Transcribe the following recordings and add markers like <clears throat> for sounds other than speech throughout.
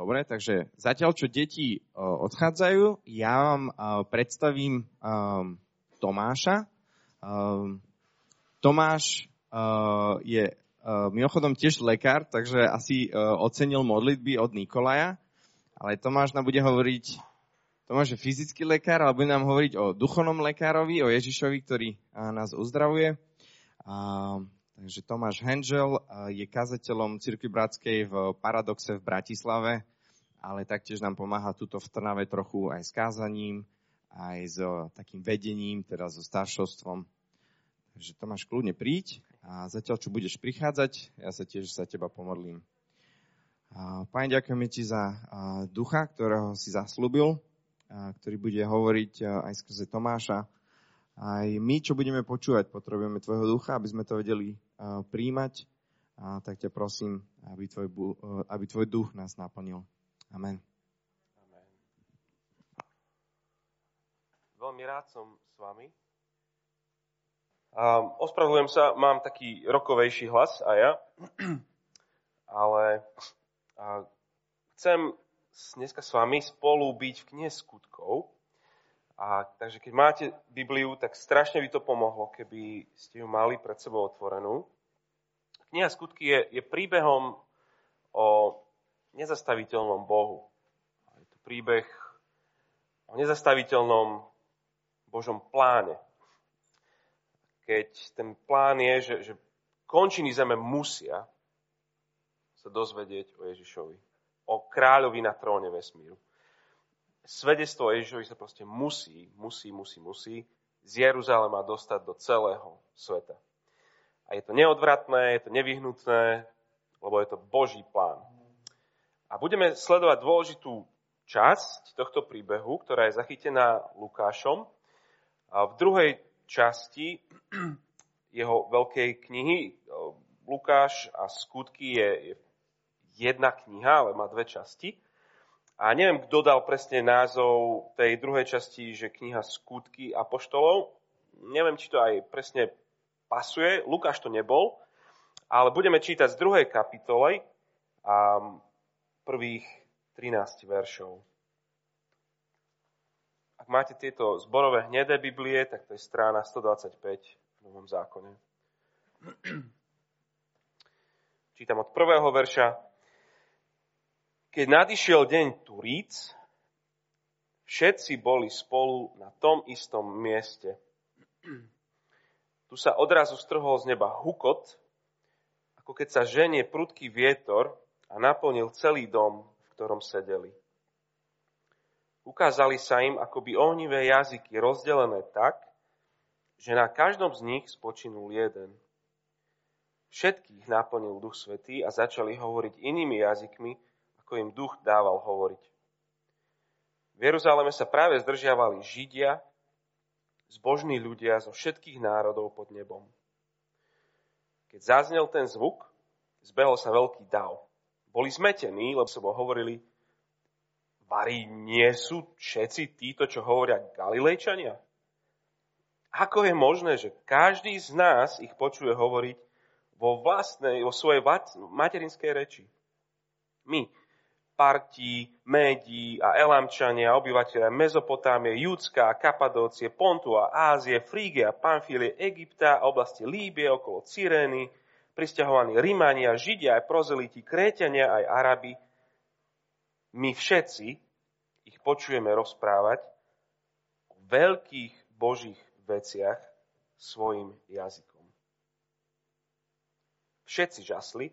dobre, takže zatiaľ, čo deti odchádzajú, ja vám predstavím Tomáša. Tomáš je mimochodom tiež lekár, takže asi ocenil modlitby od Nikolaja, ale Tomáš nám bude hovoriť, Tomáš je fyzický lekár, ale bude nám hovoriť o duchovnom lekárovi, o Ježišovi, ktorý nás uzdravuje. Takže Tomáš Henžel je kazateľom Cirkvi Bratskej v Paradoxe v Bratislave, ale taktiež nám pomáha tuto v Trnave trochu aj s kázaním, aj s takým vedením, teda so staršovstvom. Takže Tomáš, kľudne príď a zatiaľ, čo budeš prichádzať, ja sa tiež za teba pomodlím. Pane, ďakujeme ti za ducha, ktorého si zaslúbil, ktorý bude hovoriť aj skrze Tomáša. Aj my, čo budeme počúvať, potrebujeme tvojho ducha, aby sme to vedeli príjmať, tak ťa prosím, aby tvoj, aby tvoj duch nás naplnil. Amen. Amen. Veľmi rád som s vami. Um, ospravedlňujem sa, mám taký rokovejší hlas a ja, <clears throat> ale a chcem dneska s vami spolu byť v knihe skutkov. A, takže keď máte Bibliu, tak strašne by to pomohlo, keby ste ju mali pred sebou otvorenú. Kniha skutky je, je príbehom o nezastaviteľnom Bohu. Je to príbeh o nezastaviteľnom Božom pláne. Keď ten plán je, že, že končiny zeme musia sa dozvedieť o Ježišovi, o kráľovi na tróne vesmíru svedectvo Ježišovi sa proste musí, musí, musí, musí z Jeruzalema dostať do celého sveta. A je to neodvratné, je to nevyhnutné, lebo je to Boží plán. A budeme sledovať dôležitú časť tohto príbehu, ktorá je zachytená Lukášom. A v druhej časti jeho veľkej knihy Lukáš a skutky je jedna kniha, ale má dve časti. A neviem, kto dal presne názov tej druhej časti, že kniha Skutky apoštolov. Neviem, či to aj presne pasuje. Lukáš to nebol. Ale budeme čítať z druhej kapitoly a prvých 13 veršov. Ak máte tieto zborové hnedé Biblie, tak to je strána 125 v Novom zákone. <clears throat> Čítam od prvého verša. Keď nadišiel deň Turíc, všetci boli spolu na tom istom mieste. Tu sa odrazu strhol z neba hukot, ako keď sa ženie prudký vietor a naplnil celý dom, v ktorom sedeli. Ukázali sa im akoby ohnivé jazyky rozdelené tak, že na každom z nich spočinul jeden. Všetkých naplnil Duch Svetý a začali hovoriť inými jazykmi, ako im duch dával hovoriť. V Jeruzaleme sa práve zdržiavali Židia, zbožní ľudia zo všetkých národov pod nebom. Keď zaznel ten zvuk, zbehol sa veľký dav. Boli zmetení, lebo sebou hovorili, varí nie sú všetci títo, čo hovoria Galilejčania? Ako je možné, že každý z nás ich počuje hovoriť vo vlastnej, vo svojej materinskej reči? My, Partí, Médí a Elamčania, obyvateľia Mezopotámie, Judska, Kapadócie, Pontu a Ázie, Frígie a Pamfílie, Egypta, oblasti Líbie, okolo Cyrény, pristahovaní Rímania, Židia aj prozeliti, Kréťania aj Arabi. My všetci ich počujeme rozprávať o veľkých božích veciach svojim jazykom. Všetci žasli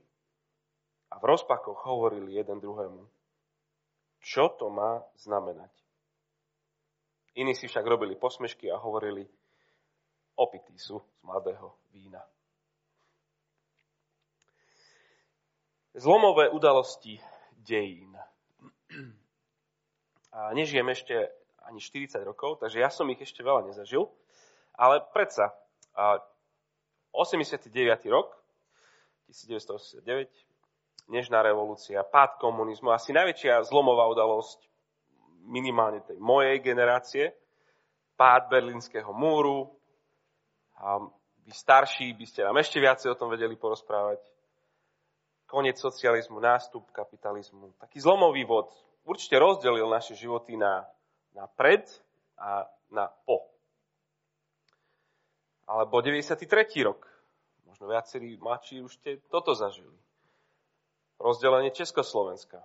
a v rozpakoch hovorili jeden druhému čo to má znamenať. Iní si však robili posmešky a hovorili, opití sú z mladého vína. Zlomové udalosti dejín. A nežijem ešte ani 40 rokov, takže ja som ich ešte veľa nezažil. Ale predsa, 89. rok, 1989, Nežná revolúcia, pád komunizmu, asi najväčšia zlomová udalosť minimálne tej mojej generácie, pád berlínskeho múru. A vy starší by ste nám ešte viacej o tom vedeli porozprávať. koniec socializmu, nástup kapitalizmu. Taký zlomový vod určite rozdelil naše životy na, na pred a na po. Alebo 93. rok. Možno viacerí mladší už ste toto zažili. Rozdelenie Československa.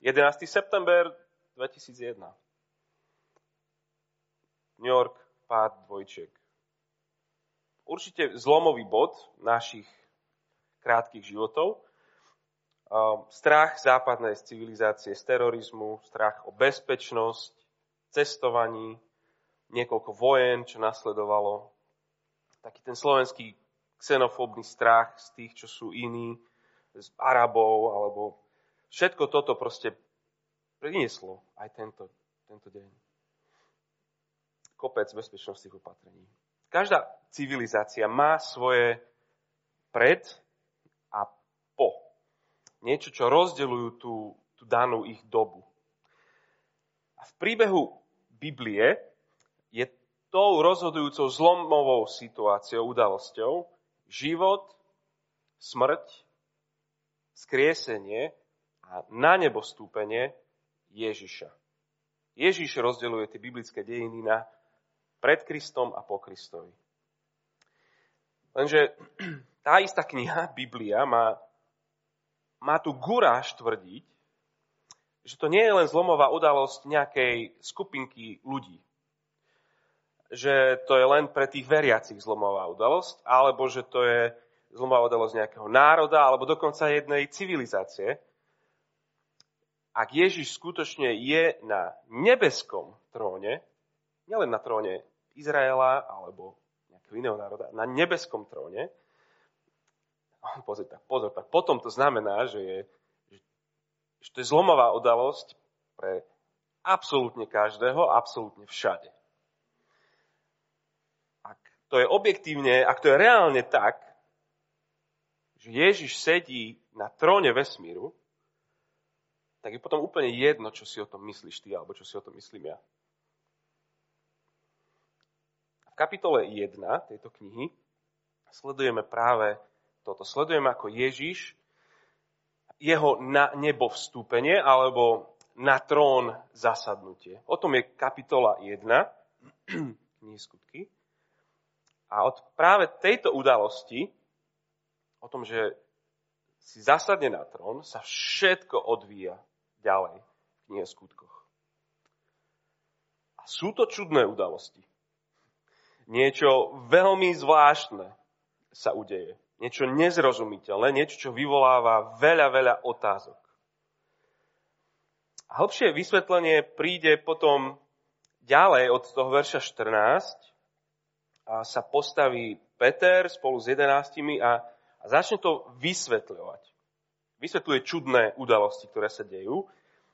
11. september 2001. New York, pád dvojčiek. Určite zlomový bod našich krátkých životov. Strach západnej civilizácie z terorizmu, strach o bezpečnosť, cestovaní, niekoľko vojen, čo nasledovalo. Taký ten slovenský xenofóbny strach z tých, čo sú iní, z Arabov, alebo všetko toto proste prinieslo aj tento, tento deň. Kopec bezpečnostných opatrení. Každá civilizácia má svoje pred niečo, čo rozdeľujú tú, tú danú ich dobu. A v príbehu Biblie je tou rozhodujúcou zlomovou situáciou, udalosťou život, smrť, skriesenie a na nebo stúpenie Ježiša. Ježiš rozdeľuje tie biblické dejiny na pred Kristom a po Kristovi. Lenže <clears throat> tá istá kniha, Biblia, má má tu guráž tvrdiť, že to nie je len zlomová udalosť nejakej skupinky ľudí. Že to je len pre tých veriacich zlomová udalosť, alebo že to je zlomová udalosť nejakého národa, alebo dokonca jednej civilizácie. Ak Ježiš skutočne je na nebeskom tróne, nielen na tróne Izraela alebo nejakého iného národa, na nebeskom tróne, <laughs> pozor, tak pozor, tak potom to znamená, že, je, že, to je zlomová udalosť pre absolútne každého, absolútne všade. Ak to je objektívne, ak to je reálne tak, že Ježiš sedí na tróne vesmíru, tak je potom úplne jedno, čo si o tom myslíš ty, alebo čo si o tom myslím ja. V kapitole 1 tejto knihy sledujeme práve toto. Sledujeme ako Ježiš, jeho na nebo vstúpenie alebo na trón zasadnutie. O tom je kapitola 1, <clears throat> knihy skutky. A od práve tejto udalosti, o tom, že si zasadne na trón, sa všetko odvíja ďalej v knihe skutkoch. A sú to čudné udalosti. Niečo veľmi zvláštne sa udeje niečo nezrozumiteľné, niečo, čo vyvoláva veľa, veľa otázok. A hlbšie vysvetlenie príde potom ďalej od toho verša 14 a sa postaví Peter spolu s jedenáctimi a, a začne to vysvetľovať. Vysvetľuje čudné udalosti, ktoré sa dejú.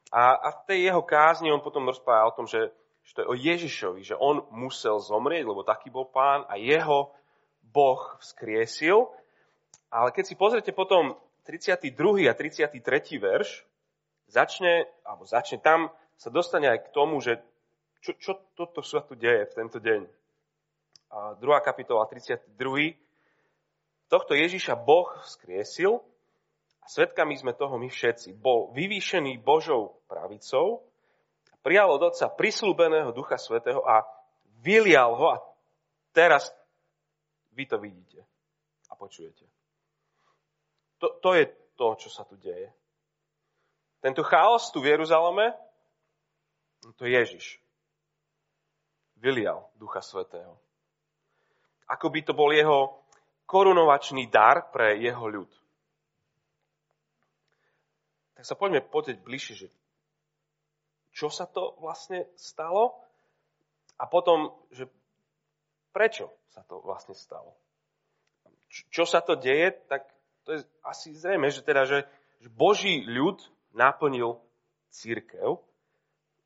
A, a v tej jeho kázni on potom rozpráva o tom, že, že to je o Ježišovi, že on musel zomrieť, lebo taký bol pán a jeho Boh vzkriesil ale keď si pozrete potom 32. a 33. verš, začne, alebo začne tam, sa dostane aj k tomu, že čo, čo toto sa tu deje v tento deň. A druhá kapitola, 32. Tohto Ježiša Boh skriesil a svetkami sme toho my všetci. Bol vyvýšený Božou pravicou, prijal od Otca prislúbeného Ducha Svetého a vylial ho a teraz vy to vidíte a počujete. To, to je to, čo sa tu deje. Tento chaos tu v Jeruzaleme, to je Ježiš. Vylial Ducha Svetého. Ako by to bol jeho korunovačný dar pre jeho ľud. Tak sa poďme pozrieť bližšie, že čo sa to vlastne stalo a potom, že prečo sa to vlastne stalo. Čo sa to deje, tak to je asi zrejme, že teda, že, Boží ľud naplnil církev.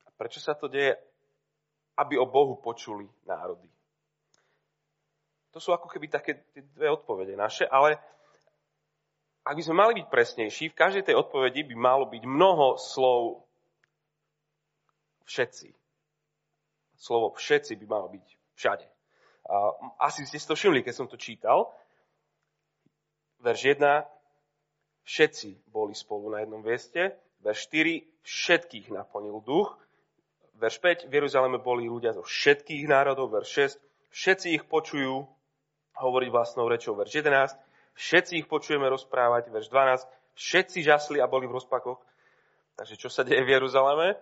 A prečo sa to deje? Aby o Bohu počuli národy. To sú ako keby také tie dve odpovede naše, ale ak by sme mali byť presnejší, v každej tej odpovedi by malo byť mnoho slov všetci. Slovo všetci by malo byť všade. Asi ste si to všimli, keď som to čítal verš 1, všetci boli spolu na jednom mieste. Verš 4, všetkých naplnil duch. Verš 5, v Jeruzaleme boli ľudia zo všetkých národov. Verš 6, všetci ich počujú hovoriť vlastnou rečou. Verš 11, všetci ich počujeme rozprávať. Verš 12, všetci žasli a boli v rozpakoch. Takže čo sa deje v Jeruzaleme?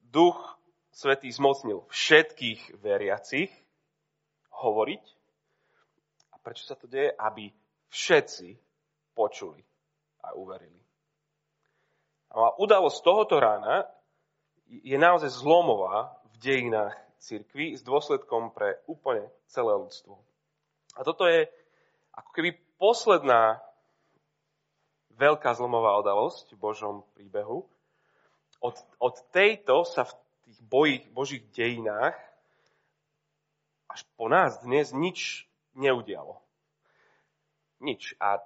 Duch Svetý zmocnil všetkých veriacich hovoriť. A prečo sa to deje? Aby všetci počuli a uverili. A udalosť tohoto rána je naozaj zlomová v dejinách cirkvi s dôsledkom pre úplne celé ľudstvo. A toto je ako keby posledná veľká zlomová udalosť v Božom príbehu. Od, od tejto sa v tých bojích, Božích dejinách až po nás dnes nič neudialo. Nič. A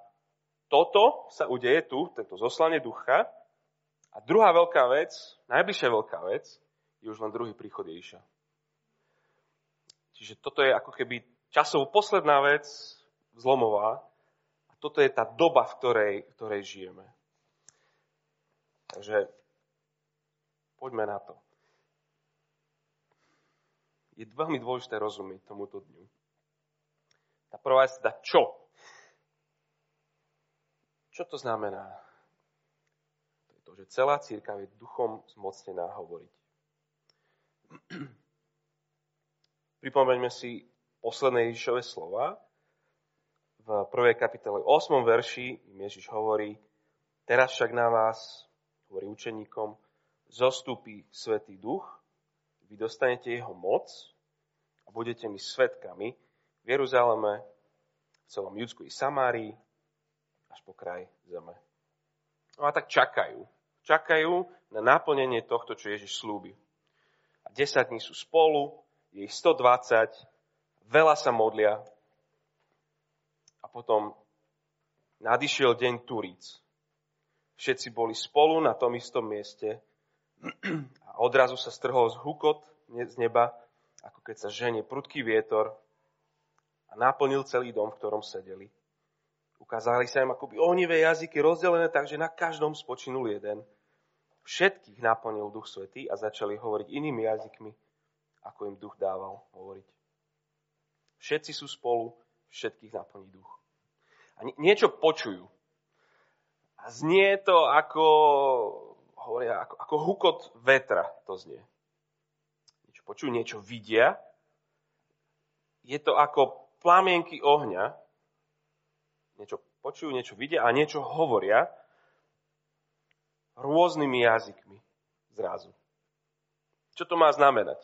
toto sa udeje tu, tento zoslanie ducha. A druhá veľká vec, najbližšia veľká vec, je už len druhý príchod Ježiša. Čiže toto je ako keby časovo posledná vec, zlomová, toto je tá doba, v ktorej, v ktorej žijeme. Takže poďme na to. Je veľmi dôležité rozumieť tomuto dňu. Tá prvá je teda čo? Čo to znamená? To je to, že celá círka je duchom zmocnená hovoriť. <clears throat> Pripomeňme si posledné Ježišové slova, v 1. kapitole 8. verši Ježiš hovorí, teraz však na vás, hovorí učeníkom, zostupí Svetý Duch, vy dostanete jeho moc a budete mi svetkami v Jeruzaleme, v celom Judsku i Samárii, až po kraj zeme. No a tak čakajú. Čakajú na naplnenie tohto, čo Ježiš slúbi. A 10 dní sú spolu, je ich 120, veľa sa modlia, potom nadišiel deň Turíc. Všetci boli spolu na tom istom mieste a odrazu sa strhol z hukot z neba, ako keď sa ženie prudký vietor a naplnil celý dom, v ktorom sedeli. Ukázali sa im akoby ohnivé jazyky rozdelené, takže na každom spočinul jeden. Všetkých naplnil Duch Svetý a začali hovoriť inými jazykmi, ako im Duch dával hovoriť. Všetci sú spolu, všetkých naplní Duch a niečo počujú. A znie to ako, hovoria, ako, ako hukot vetra to znie. Niečo počujú, niečo vidia. Je to ako plamienky ohňa. Niečo počujú, niečo vidia a niečo hovoria rôznymi jazykmi zrazu. Čo to má znamenať?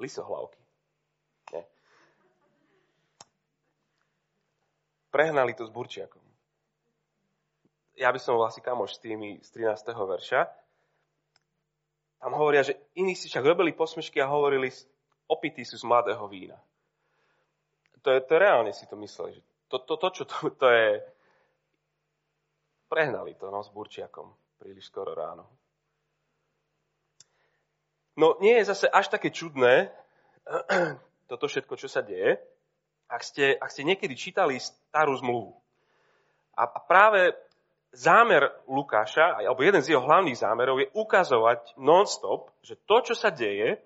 Lisohlavky. Prehnali to s Burčiakom. Ja by som bol asi kamoš s tými z 13. verša. Tam hovoria, že iní si však robili posmešky a hovorili, opití sú z mladého vína. To je, to reálne si to mysleli. Že to, to, to, čo to, to je... Prehnali to no, s Burčiakom príliš skoro ráno. No nie je zase až také čudné <clears throat> toto všetko, čo sa deje, ak ste, ak ste niekedy čítali starú zmluvu. A, práve zámer Lukáša, alebo jeden z jeho hlavných zámerov je ukazovať non-stop, že to, čo sa deje,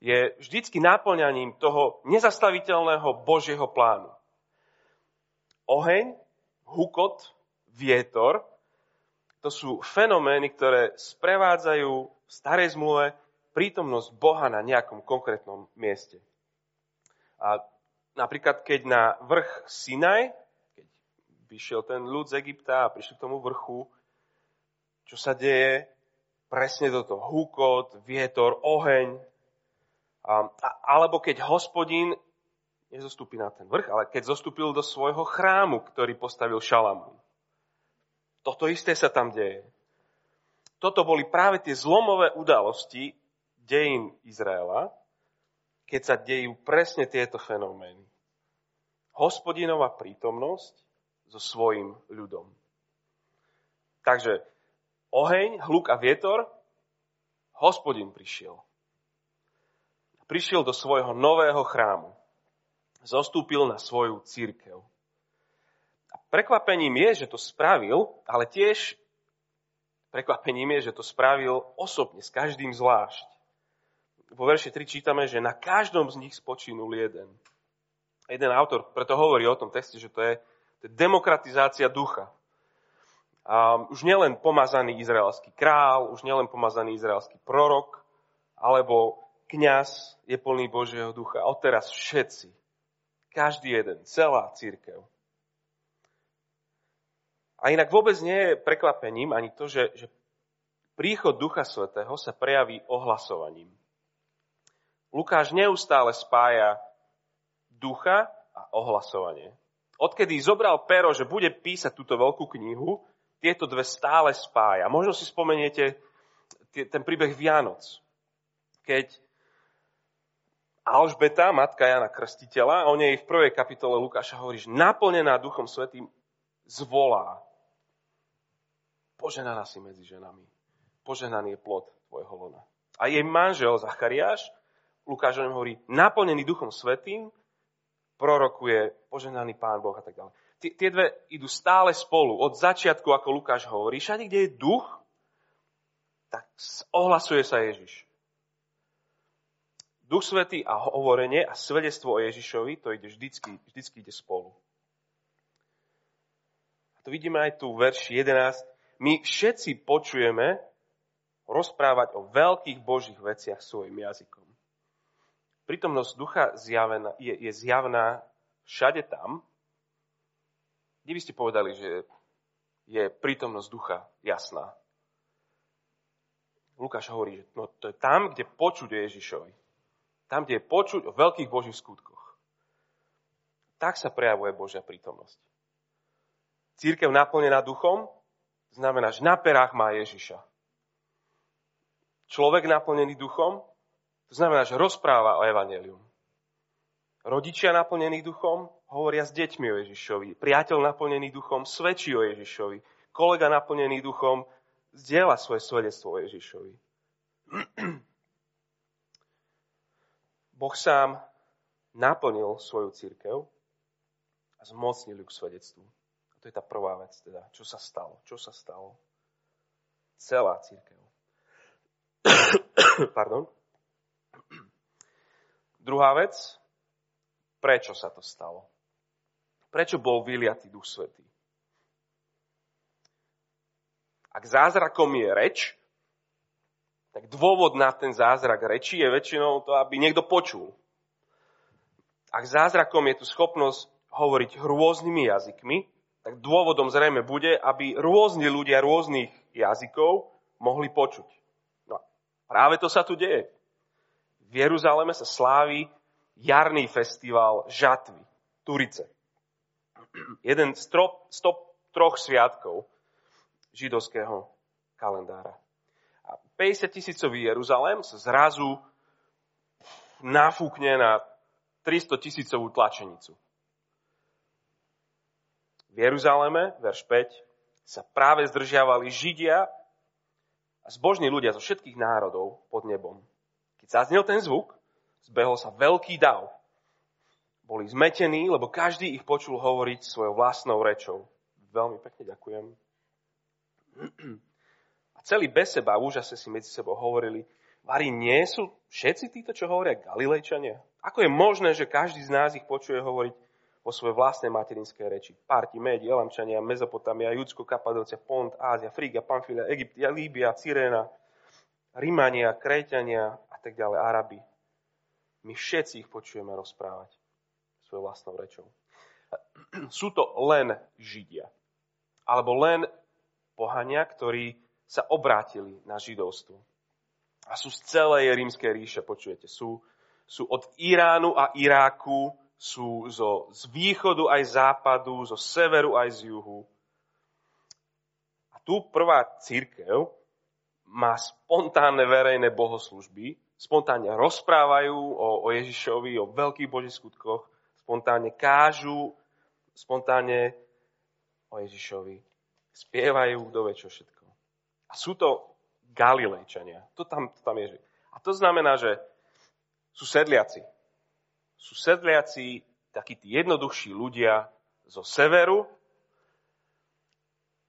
je vždycky náplňaním toho nezastaviteľného Božieho plánu. Oheň, hukot, vietor, to sú fenomény, ktoré sprevádzajú v starej zmluve prítomnosť Boha na nejakom konkrétnom mieste. A Napríklad, keď na vrch Sinaj, keď vyšiel ten ľud z Egypta a prišli k tomu vrchu, čo sa deje? Presne toto. Húkot, vietor, oheň. A, alebo keď hospodín nezostúpi na ten vrch, ale keď zostúpil do svojho chrámu, ktorý postavil Šalamún. Toto isté sa tam deje. Toto boli práve tie zlomové udalosti dejín Izraela, keď sa dejú presne tieto fenomény hospodinová prítomnosť so svojim ľudom. Takže oheň, hluk a vietor, hospodin prišiel. Prišiel do svojho nového chrámu. Zostúpil na svoju církev. A prekvapením je, že to spravil, ale tiež prekvapením je, že to spravil osobne, s každým zvlášť. Vo verši 3 čítame, že na každom z nich spočinul jeden. Jeden autor preto hovorí o tom texte, že to je, to je demokratizácia ducha. A už nielen pomazaný izraelský král, už nielen pomazaný izraelský prorok, alebo kňaz je plný Božieho ducha. A odteraz všetci, každý jeden, celá církev. A inak vôbec nie je prekvapením ani to, že, že príchod Ducha Svetého sa prejaví ohlasovaním. Lukáš neustále spája ducha a ohlasovanie. Odkedy zobral pero, že bude písať túto veľkú knihu, tieto dve stále spája. Možno si spomeniete ten príbeh Vianoc, keď Alžbeta, matka Jana Krstiteľa, o nej v prvej kapitole Lukáša hovorí, že naplnená Duchom Svetým zvolá. Poženaná si medzi ženami. Poženaný je plod tvojho lona. A jej manžel Zachariáš, Lukáš o ňom hovorí, naplnený Duchom Svetým, prorokuje poženaný Pán Boh a tak ďalej. Tie dve idú stále spolu. Od začiatku, ako Lukáš hovorí, všade, kde je duch, tak ohlasuje sa Ježiš. Duch Svetý a hovorenie a svedectvo o Ježišovi, to ide vždycky, vždycky ide spolu. A to vidíme aj tu v verši 11. My všetci počujeme rozprávať o veľkých božích veciach svojim jazykom. Prítomnosť ducha zjavená, je, je zjavná všade tam, kde by ste povedali, že je prítomnosť ducha jasná. Lukáš hovorí, že no, to je tam, kde počuť o Ježišovi. Tam, kde je počuť o veľkých božích skutkoch. Tak sa prejavuje Božia prítomnosť. Církev naplnená duchom znamená, že na perách má Ježiša. Človek naplnený duchom, to znamená, že rozpráva o evanelium. Rodičia naplnení duchom hovoria s deťmi o Ježišovi. Priateľ naplnený duchom svedčí o Ježišovi. Kolega naplnený duchom zdieľa svoje svedectvo o Ježišovi. <clears throat> Boh sám naplnil svoju církev a zmocnil ju k svedectvu. To je tá prvá vec, teda, čo sa stalo. Čo sa stalo? Celá církev. <clears throat> Pardon. Druhá vec, prečo sa to stalo? Prečo bol vyliatý Duch Svetý? Ak zázrakom je reč, tak dôvod na ten zázrak reči je väčšinou to, aby niekto počul. Ak zázrakom je tu schopnosť hovoriť rôznymi jazykmi, tak dôvodom zrejme bude, aby rôzni ľudia rôznych jazykov mohli počuť. No práve to sa tu deje. V Jeruzaleme sa slávi jarný festival žatvy, Turice. Jeden z, tro, z top troch sviatkov židovského kalendára. A 50 tisícový Jeruzalém sa zrazu nafúkne na 300 tisícovú tlačenicu. V Jeruzaleme, verš 5, sa práve zdržiavali Židia a zbožní ľudia zo všetkých národov pod nebom. Keď zaznel ten zvuk, zbehol sa veľký dav. Boli zmetení, lebo každý ich počul hovoriť svojou vlastnou rečou. Veľmi pekne ďakujem. <clears throat> A celý bez seba v úžase si medzi sebou hovorili, Vari, nie sú všetci títo, čo hovoria Galilejčania? Ako je možné, že každý z nás ich počuje hovoriť vo svojej vlastnej materinskej reči. Parti, Médi, Elamčania, Mezopotamia, Judsko, Kapadócia, Pont, Ázia, Fríga, Pamfilia, Egypt, Líbia, Cyrena, Rimania, Krejťania tak ďalej, Arabi. My všetci ich počujeme rozprávať svojou vlastnou rečou. Sú to len Židia. Alebo len pohania, ktorí sa obrátili na židovstvo. A sú z celej rímskej ríše, počujete. Sú, sú od Iránu a Iráku sú zo, z východu aj západu, zo severu aj z juhu. A tu prvá církev má spontánne verejné bohoslužby, spontánne rozprávajú o, o Ježišovi, o veľkých božích skutkoch, spontánne kážu, spontánne o Ježišovi. Spievajú, kto vie čo všetko. A sú to Galilejčania. To tam, to tam je. A to znamená, že sú sedliaci sú sedliaci, takí tí jednoduchší ľudia zo severu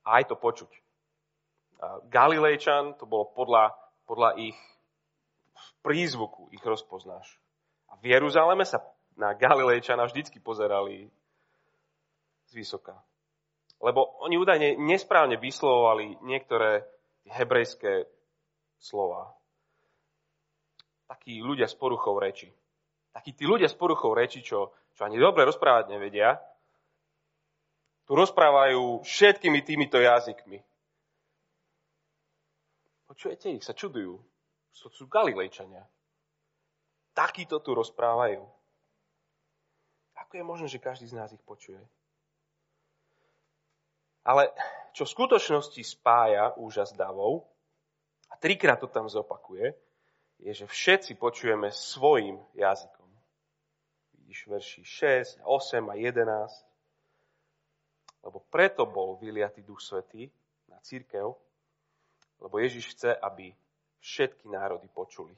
A aj to počuť. Galilejčan, to bolo podľa, podľa ich prízvuku, ich rozpoznáš. A v Jeruzaleme sa na Galilejčana vždycky pozerali z vysoka. Lebo oni údajne nesprávne vyslovovali niektoré hebrejské slova. Takí ľudia s poruchou reči. Takí tí ľudia s poruchou reči, čo, čo ani dobre rozprávať nevedia, tu rozprávajú všetkými týmito jazykmi. Počujete ich, sa čudujú. To sú Galilejčania. Takíto tu rozprávajú. Ako je možné, že každý z nás ich počuje? Ale čo v skutočnosti spája úžas davov, a trikrát to tam zopakuje, je, že všetci počujeme svojim jazykom. Vidíš verši 6, 8 a 11. Lebo preto bol vyliatý Duch Svetý na církev, lebo Ježiš chce, aby všetky národy počuli.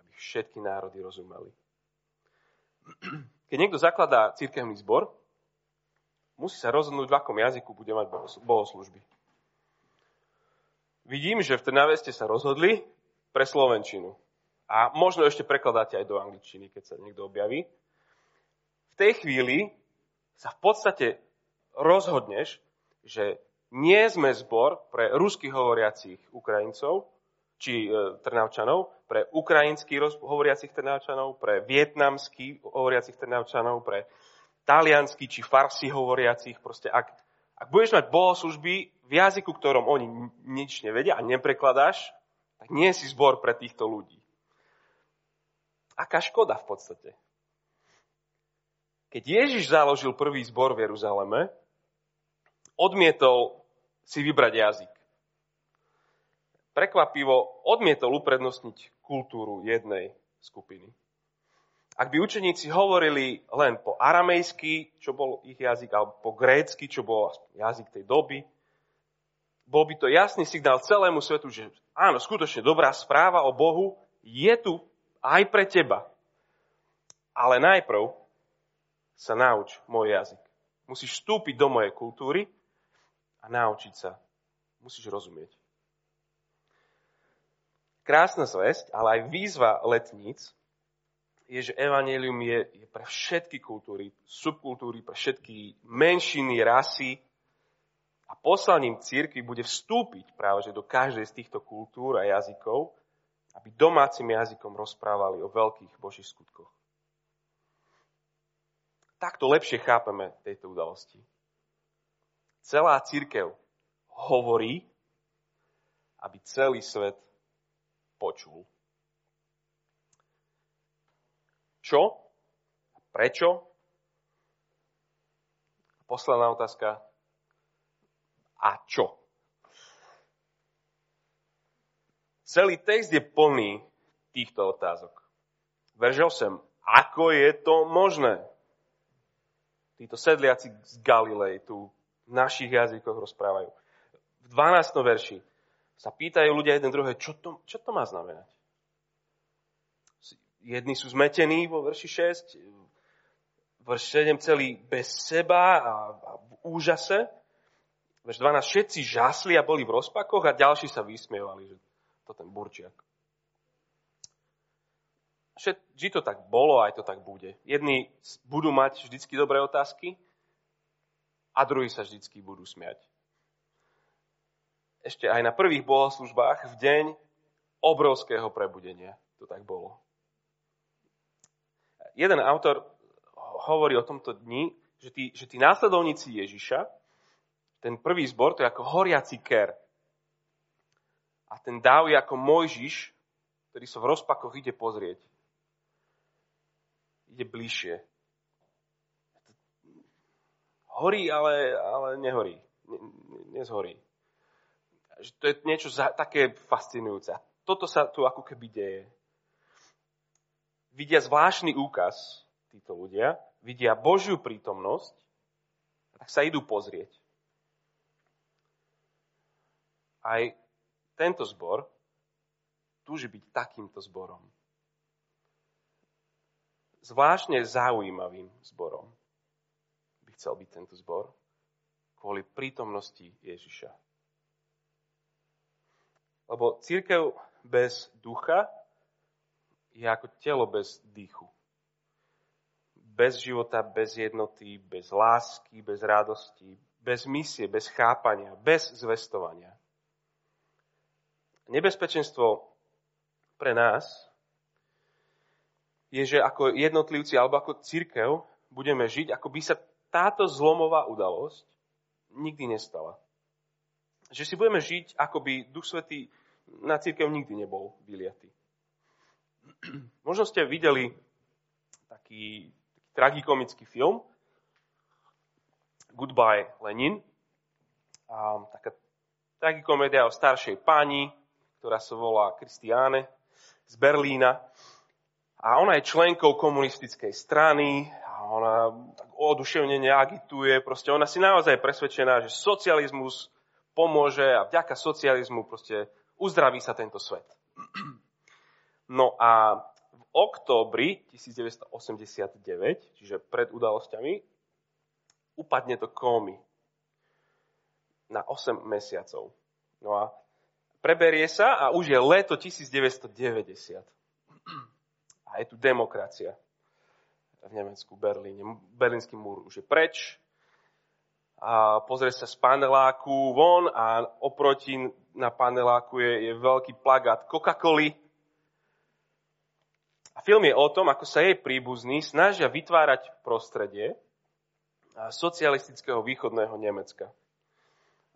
Aby všetky národy rozumeli. Keď niekto zakladá církevný zbor, musí sa rozhodnúť, v akom jazyku bude mať bohoslužby. Vidím, že v Trnave ste sa rozhodli pre Slovenčinu. A možno ešte prekladáte aj do angličtiny, keď sa niekto objaví. V tej chvíli sa v podstate rozhodneš, že nie sme zbor pre ruských hovoriacich Ukrajincov, či e, Trnavčanov, pre ukrajinských hovoriacich Trnavčanov, pre vietnamských hovoriacich Trnavčanov, pre taliansky či farsi hovoriacich. Proste ak, ak budeš mať bohoslužby v jazyku, ktorom oni nič nevedia a neprekladáš, tak nie si zbor pre týchto ľudí. Aká škoda v podstate. Keď Ježiš založil prvý zbor v Jeruzaleme, odmietol si vybrať jazyk. Prekvapivo odmietol uprednostniť kultúru jednej skupiny. Ak by učeníci hovorili len po aramejsky, čo bol ich jazyk, alebo po grécky, čo bol jazyk tej doby, bol by to jasný signál celému svetu, že áno, skutočne dobrá správa o Bohu je tu aj pre teba. Ale najprv sa nauč môj jazyk. Musíš vstúpiť do mojej kultúry a naučiť sa. Musíš rozumieť. Krásna zväzť, ale aj výzva letníc je, že evanelium je, je pre všetky kultúry, subkultúry, pre všetky menšiny, rasy. A poslaním církvy bude vstúpiť práve že do každej z týchto kultúr a jazykov, aby domácim jazykom rozprávali o veľkých božích skutkoch. Takto lepšie chápeme tejto udalosti. Celá církev hovorí, aby celý svet počul. Čo? Prečo? Posledná otázka. A čo? Celý text je plný týchto otázok. Verž 8. Ako je to možné? Títo sedliaci z Galilei tu v našich jazykoch rozprávajú. V 12. verši sa pýtajú ľudia jeden druhé, čo to, čo to má znamenať? Jedni sú zmetení vo verši 6, verš 7 celý bez seba a, a v úžase. Verš 12 všetci žasli a boli v rozpakoch a ďalší sa vysmievali, že to ten burčiak. Vždy to tak bolo, aj to tak bude. Jedni budú mať vždycky dobré otázky a druhí sa vždycky budú smiať. Ešte aj na prvých bohoslužbách v deň obrovského prebudenia to tak bolo jeden autor hovorí o tomto dni, že tí, že tí následovníci Ježiša, ten prvý zbor, to je ako horiaci ker. A ten dáv je ako Mojžiš, ktorý sa v rozpakoch ide pozrieť. Ide bližšie. Horí, ale, ale nehorí. Ne, nezhorí. To je niečo za, také fascinujúce. Toto sa tu ako keby deje vidia zvláštny úkaz, títo ľudia, vidia Božiu prítomnosť, tak sa idú pozrieť. Aj tento zbor túži byť takýmto zborom. Zvláštne zaujímavým zborom by chcel byť tento zbor kvôli prítomnosti Ježiša. Lebo církev bez ducha je ako telo bez dýchu. Bez života, bez jednoty, bez lásky, bez radosti, bez misie, bez chápania, bez zvestovania. Nebezpečenstvo pre nás je, že ako jednotlivci alebo ako církev budeme žiť, ako by sa táto zlomová udalosť nikdy nestala. Že si budeme žiť, ako by Duch Svetý na církev nikdy nebol vyliatý. Možno ste videli taký, taký tragikomický film Goodbye Lenin. A taká tragikomédia o staršej pani, ktorá sa volá Kristiáne z Berlína. A ona je členkou komunistickej strany a ona tak oduševnene agituje. Proste ona si naozaj presvedčená, že socializmus pomôže a vďaka socializmu proste uzdraví sa tento svet. No a v októbri 1989, čiže pred udalosťami, upadne do kómy na 8 mesiacov. No a preberie sa a už je leto 1990. A je tu demokracia v Nemecku, Berlíne. Berlínsky múr už je preč. A pozrie sa z paneláku von a oproti na paneláku je, je veľký plagát Coca-Coly. A film je o tom, ako sa jej príbuzní snažia vytvárať prostredie socialistického východného Nemecka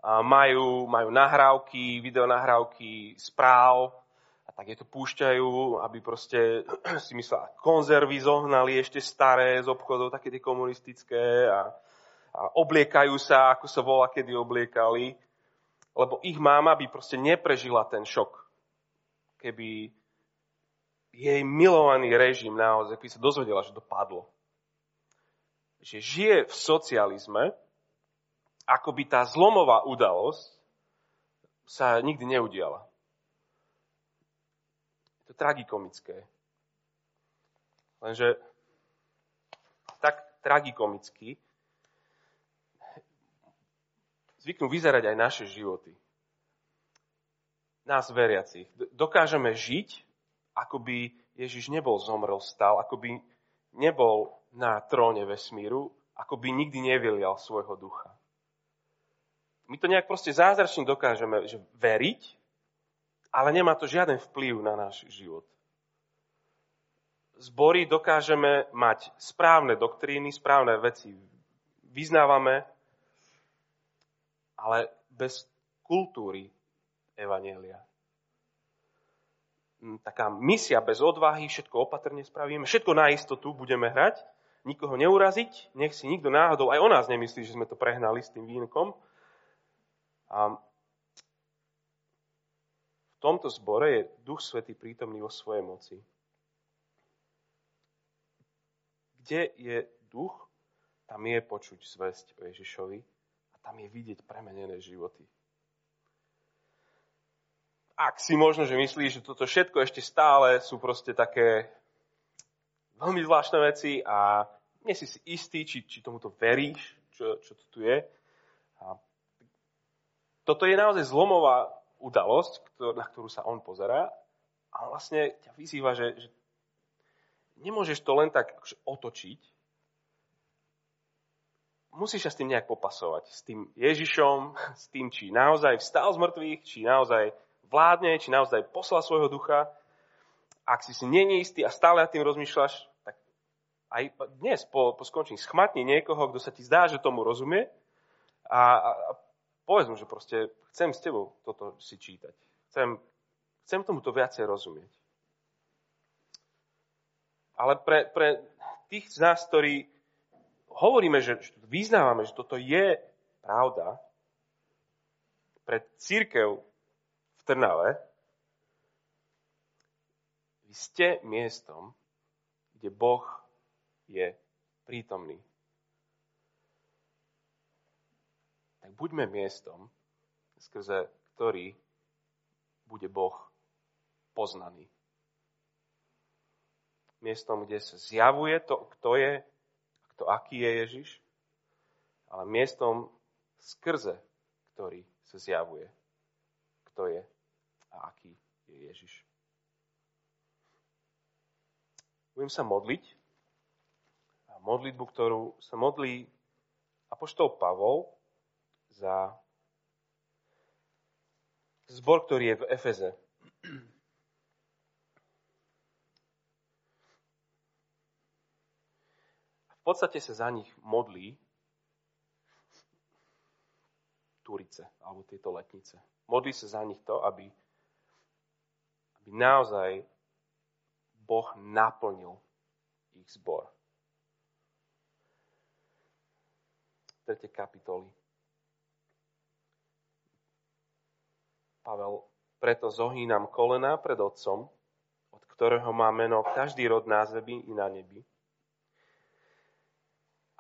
majú, majú nahrávky, videonahrávky správ a tak je to púšťajú, aby proste <clears throat> si myslela, konzervy zohnali ešte staré z obchodov, také tie komunistické a, a obliekajú sa, ako sa volá, kedy obliekali, lebo ich máma by proste neprežila ten šok, keby jej milovaný režim naozaj, keby sa dozvedela, že to padlo. Že žije v socializme, ako by tá zlomová udalosť sa nikdy neudiala. Je to tragikomické. Lenže tak tragikomicky zvyknú vyzerať aj naše životy. Nás veriacich. Dokážeme žiť, ako by Ježiš nebol zomrel, stal, ako by nebol na tróne vesmíru, ako by nikdy nevylial svojho ducha. My to nejak proste zázračne dokážeme že veriť, ale nemá to žiaden vplyv na náš život. Zbory dokážeme mať správne doktríny, správne veci vyznávame, ale bez kultúry Evanielia. Hm, taká misia bez odvahy, všetko opatrne spravíme, všetko na istotu budeme hrať, nikoho neuraziť, nech si nikto náhodou aj o nás nemyslí, že sme to prehnali s tým vínkom, a v tomto zbore je Duch Svetý prítomný vo svojej moci. Kde je duch, tam je počuť zväzť o Ježišovi tam je vidieť premenené životy. Ak si možno, že myslíš, že toto všetko ešte stále sú proste také veľmi zvláštne veci a nie si si istý, či, či tomuto veríš, čo, čo to tu je, a toto je naozaj zlomová udalosť, na ktorú sa on pozerá a vlastne ťa vyzýva, že, že nemôžeš to len tak akože otočiť. Musíš sa s tým nejak popasovať. S tým Ježišom, <laughs> s tým, či naozaj vstal z mŕtvych, či naozaj vládne, či naozaj poslal svojho ducha. Ak si si není istý a stále nad tým rozmýšľaš, tak aj dnes po, po skončení schmatni niekoho, kto sa ti zdá, že tomu rozumie a, a Povedz mu, že proste chcem s tebou toto si čítať. Chcem, chcem tomuto viacej rozumieť. Ale pre, pre tých z nás, ktorí hovoríme, že vyznávame, že toto je pravda, pre církev v Trnave, vy ste miestom, kde Boh je prítomný. tak buďme miestom, skrze ktorý bude Boh poznaný. Miestom, kde sa zjavuje to, kto je, kto aký je Ježiš, ale miestom, skrze ktorý sa zjavuje, kto je a aký je Ježiš. Budem sa modliť. A modlitbu, ktorú sa modlí Apoštol Pavol za zbor, ktorý je v Efeze. V podstate sa za nich modlí Turice, alebo tieto letnice. Modlí sa za nich to, aby, aby naozaj Boh naplnil ich zbor. 3. kapitoly. Pavel, preto zohýnam kolena pred Otcom, od ktorého má meno každý rod na zemi i na nebi,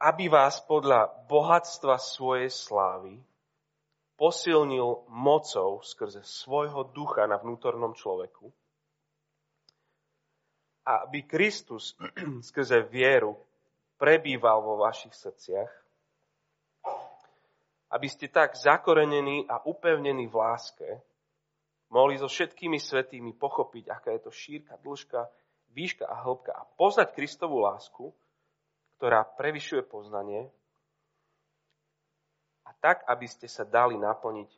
aby vás podľa bohatstva svojej slávy posilnil mocou skrze svojho ducha na vnútornom človeku, a aby Kristus <clears throat> skrze vieru prebýval vo vašich srdciach, aby ste tak zakorenení a upevnení v láske mohli so všetkými svetými pochopiť, aká je to šírka, dĺžka, výška a hĺbka a poznať Kristovú lásku, ktorá prevyšuje poznanie a tak, aby ste sa dali naplniť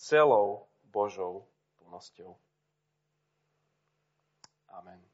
celou Božou plnosťou. Amen.